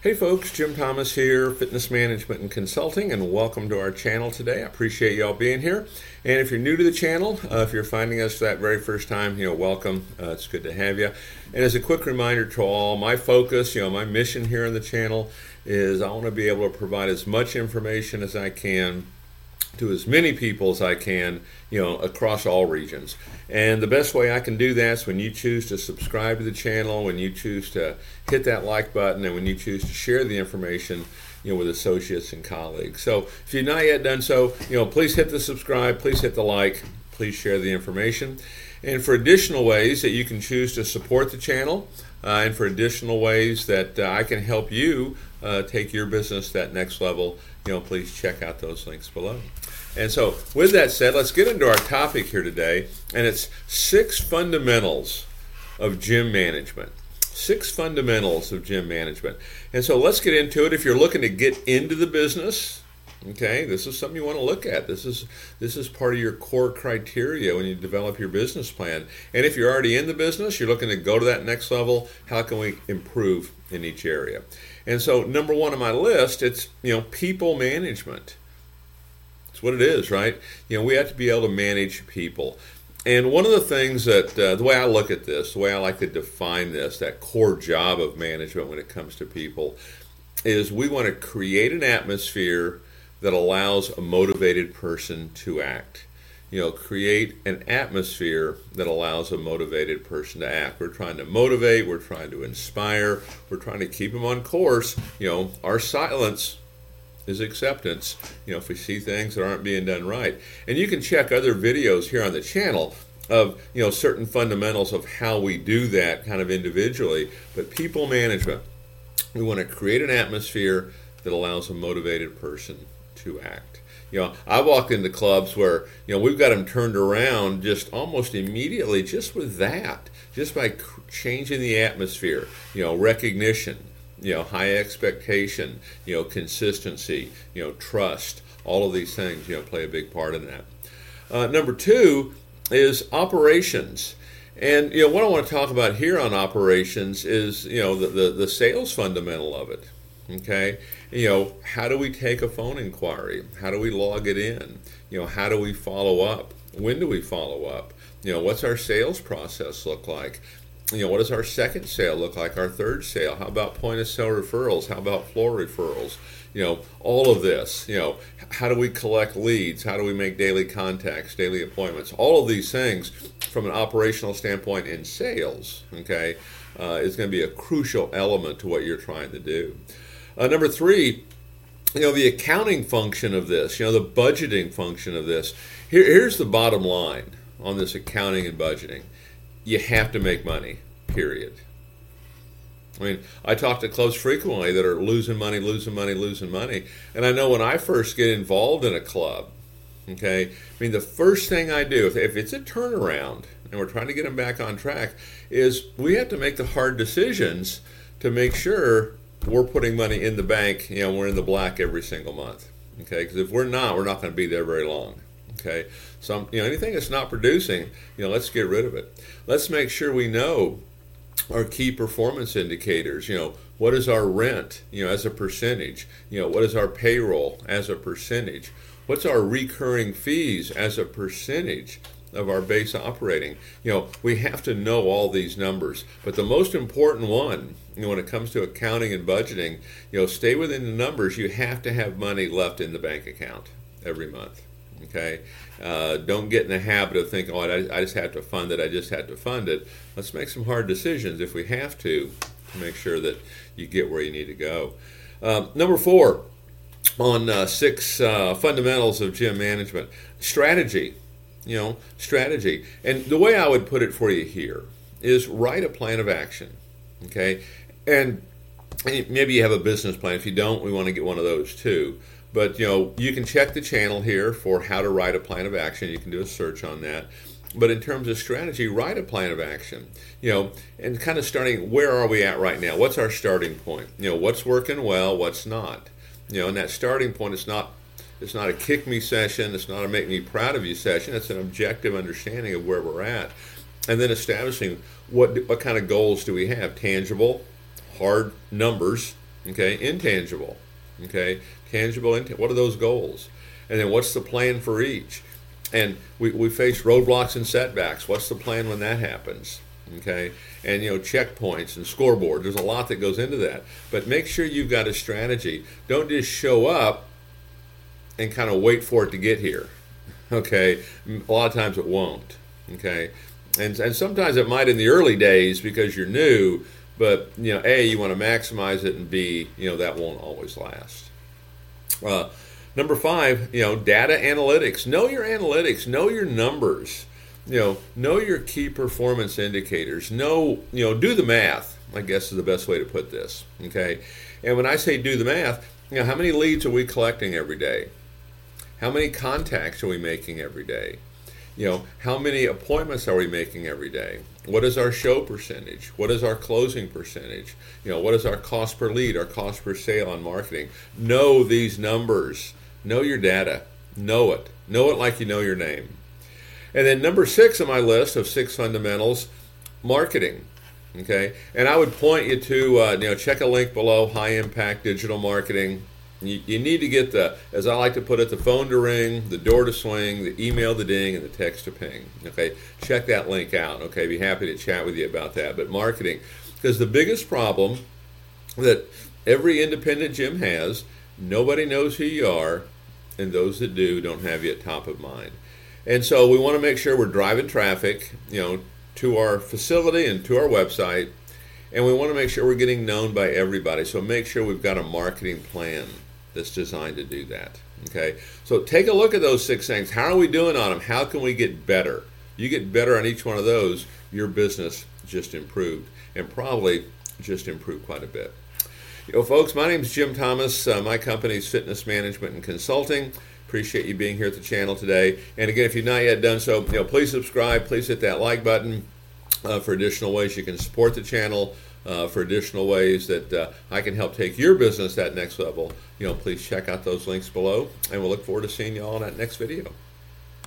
Hey folks, Jim Thomas here, Fitness Management and Consulting, and welcome to our channel today. I appreciate y'all being here. And if you're new to the channel, uh, if you're finding us for that very first time, you know, welcome. Uh, it's good to have you. And as a quick reminder to all, my focus, you know, my mission here on the channel is I want to be able to provide as much information as I can to as many people as I can, you know, across all regions. And the best way I can do that is when you choose to subscribe to the channel, when you choose to hit that like button, and when you choose to share the information, you know, with associates and colleagues. So if you've not yet done so, you know, please hit the subscribe, please hit the like, please share the information. And for additional ways that you can choose to support the channel, uh, and for additional ways that uh, I can help you uh, take your business to that next level, you know, please check out those links below. And so, with that said, let's get into our topic here today, and it's six fundamentals of gym management. Six fundamentals of gym management. And so, let's get into it. If you're looking to get into the business, okay, this is something you want to look at. This is this is part of your core criteria when you develop your business plan. And if you're already in the business, you're looking to go to that next level. How can we improve in each area? And so, number one on my list, it's you know people management. It's what it is, right? You know, we have to be able to manage people. And one of the things that, uh, the way I look at this, the way I like to define this, that core job of management when it comes to people, is we want to create an atmosphere that allows a motivated person to act. You know, create an atmosphere that allows a motivated person to act. We're trying to motivate, we're trying to inspire, we're trying to keep them on course. You know, our silence is acceptance. You know, if we see things that aren't being done right. And you can check other videos here on the channel of, you know, certain fundamentals of how we do that kind of individually. But people management, we want to create an atmosphere that allows a motivated person to act. You know, I walked into clubs where, you know, we've got them turned around just almost immediately just with that, just by changing the atmosphere, you know, recognition, you know, high expectation, you know, consistency, you know, trust, all of these things, you know, play a big part in that. Uh, number two is operations. And, you know, what I want to talk about here on operations is, you know, the, the, the sales fundamental of it. Okay. You know, how do we take a phone inquiry? How do we log it in? You know, how do we follow up? When do we follow up? You know, what's our sales process look like? You know, what does our second sale look like? Our third sale? How about point of sale referrals? How about floor referrals? You know, all of this. You know, how do we collect leads? How do we make daily contacts, daily appointments? All of these things, from an operational standpoint in sales, okay, uh, is going to be a crucial element to what you're trying to do. Uh, number three, you know, the accounting function of this. You know, the budgeting function of this. Here, here's the bottom line on this accounting and budgeting you have to make money, period. I mean, I talk to clubs frequently that are losing money, losing money, losing money. And I know when I first get involved in a club, okay, I mean, the first thing I do, if, it's a turnaround and we're trying to get them back on track, is we have to make the hard decisions to make sure we're putting money in the bank, you know, we're in the black every single month. Okay, because if we're not, we're not going to be there very long. Okay, so you know anything that's not producing, you know, let's get rid of it. Let's make sure we know our key performance indicators. You know, what is our rent? You know, as a percentage. You know, what is our payroll as a percentage? What's our recurring fees as a percentage? of our base operating. You know, we have to know all these numbers. But the most important one, you know, when it comes to accounting and budgeting, you know, stay within the numbers. You have to have money left in the bank account every month. Okay, uh, don't get in the habit of thinking, "Oh, I, I, just have to fund it. I just have to fund it." Let's make some hard decisions if we have to to make sure that you get where you need to go. Um, number four on uh, six uh, fundamentals of gym management strategy. You know, strategy, and the way I would put it for you here is write a plan of action. Okay, and maybe you have a business plan. If you don't, we want to get one of those too. But you know, you can check the channel here for how to write a plan of action. You can do a search on that. But in terms of strategy, write a plan of action. You know, and kind of starting where are we at right now? What's our starting point? You know, what's working well, what's not. You know, and that starting point is not it's not a kick me session, it's not a make me proud of you session, it's an objective understanding of where we're at. And then establishing what what kind of goals do we have? Tangible, hard numbers, Okay, intangible. Okay, tangible. Int- what are those goals? And then what's the plan for each? And we, we face roadblocks and setbacks. What's the plan when that happens? Okay, and you know checkpoints and scoreboard. There's a lot that goes into that. But make sure you've got a strategy. Don't just show up and kind of wait for it to get here. Okay, a lot of times it won't. Okay, and and sometimes it might in the early days because you're new. But you know, a you want to maximize it, and b you know that won't always last. Uh, number five, you know, data analytics. Know your analytics. Know your numbers. You know, know your key performance indicators. Know, you know, do the math. I guess is the best way to put this. Okay, and when I say do the math, you know, how many leads are we collecting every day? How many contacts are we making every day? You know, how many appointments are we making every day? What is our show percentage? What is our closing percentage? You know, what is our cost per lead, our cost per sale on marketing? Know these numbers. Know your data. Know it. Know it like you know your name. And then number six on my list of six fundamentals, marketing. Okay, and I would point you to uh, you know check a link below, high impact digital marketing. You, you, need to get the, as I like to put it, the phone to ring, the door to swing, the email to ding, and the text to ping. Okay, check that link out. Okay, be happy to chat with you about that. But marketing, because the biggest problem that every independent gym has, nobody knows who you are, and those that do don't have you at top of mind. And so we want to make sure we're driving traffic, you know, to our facility and to our website, and we want to make sure we're getting known by everybody. So make sure we've got a marketing plan that's designed to do that. Okay, so take a look at those six things. How are we doing on them? How can we get better? You get better on each one of those, your business just improved, and probably just improved quite a bit. You know, folks, my name is Jim Thomas. Uh, my company is Fitness Management and Consulting. Appreciate you being here at the channel today. And again, if you've not yet done so, you know, please subscribe. Please hit that like button uh, for additional ways you can support the channel uh, for additional ways that uh, I can help take your business that next level, you know, please check out those links below. And we'll look forward to seeing you all in that next video.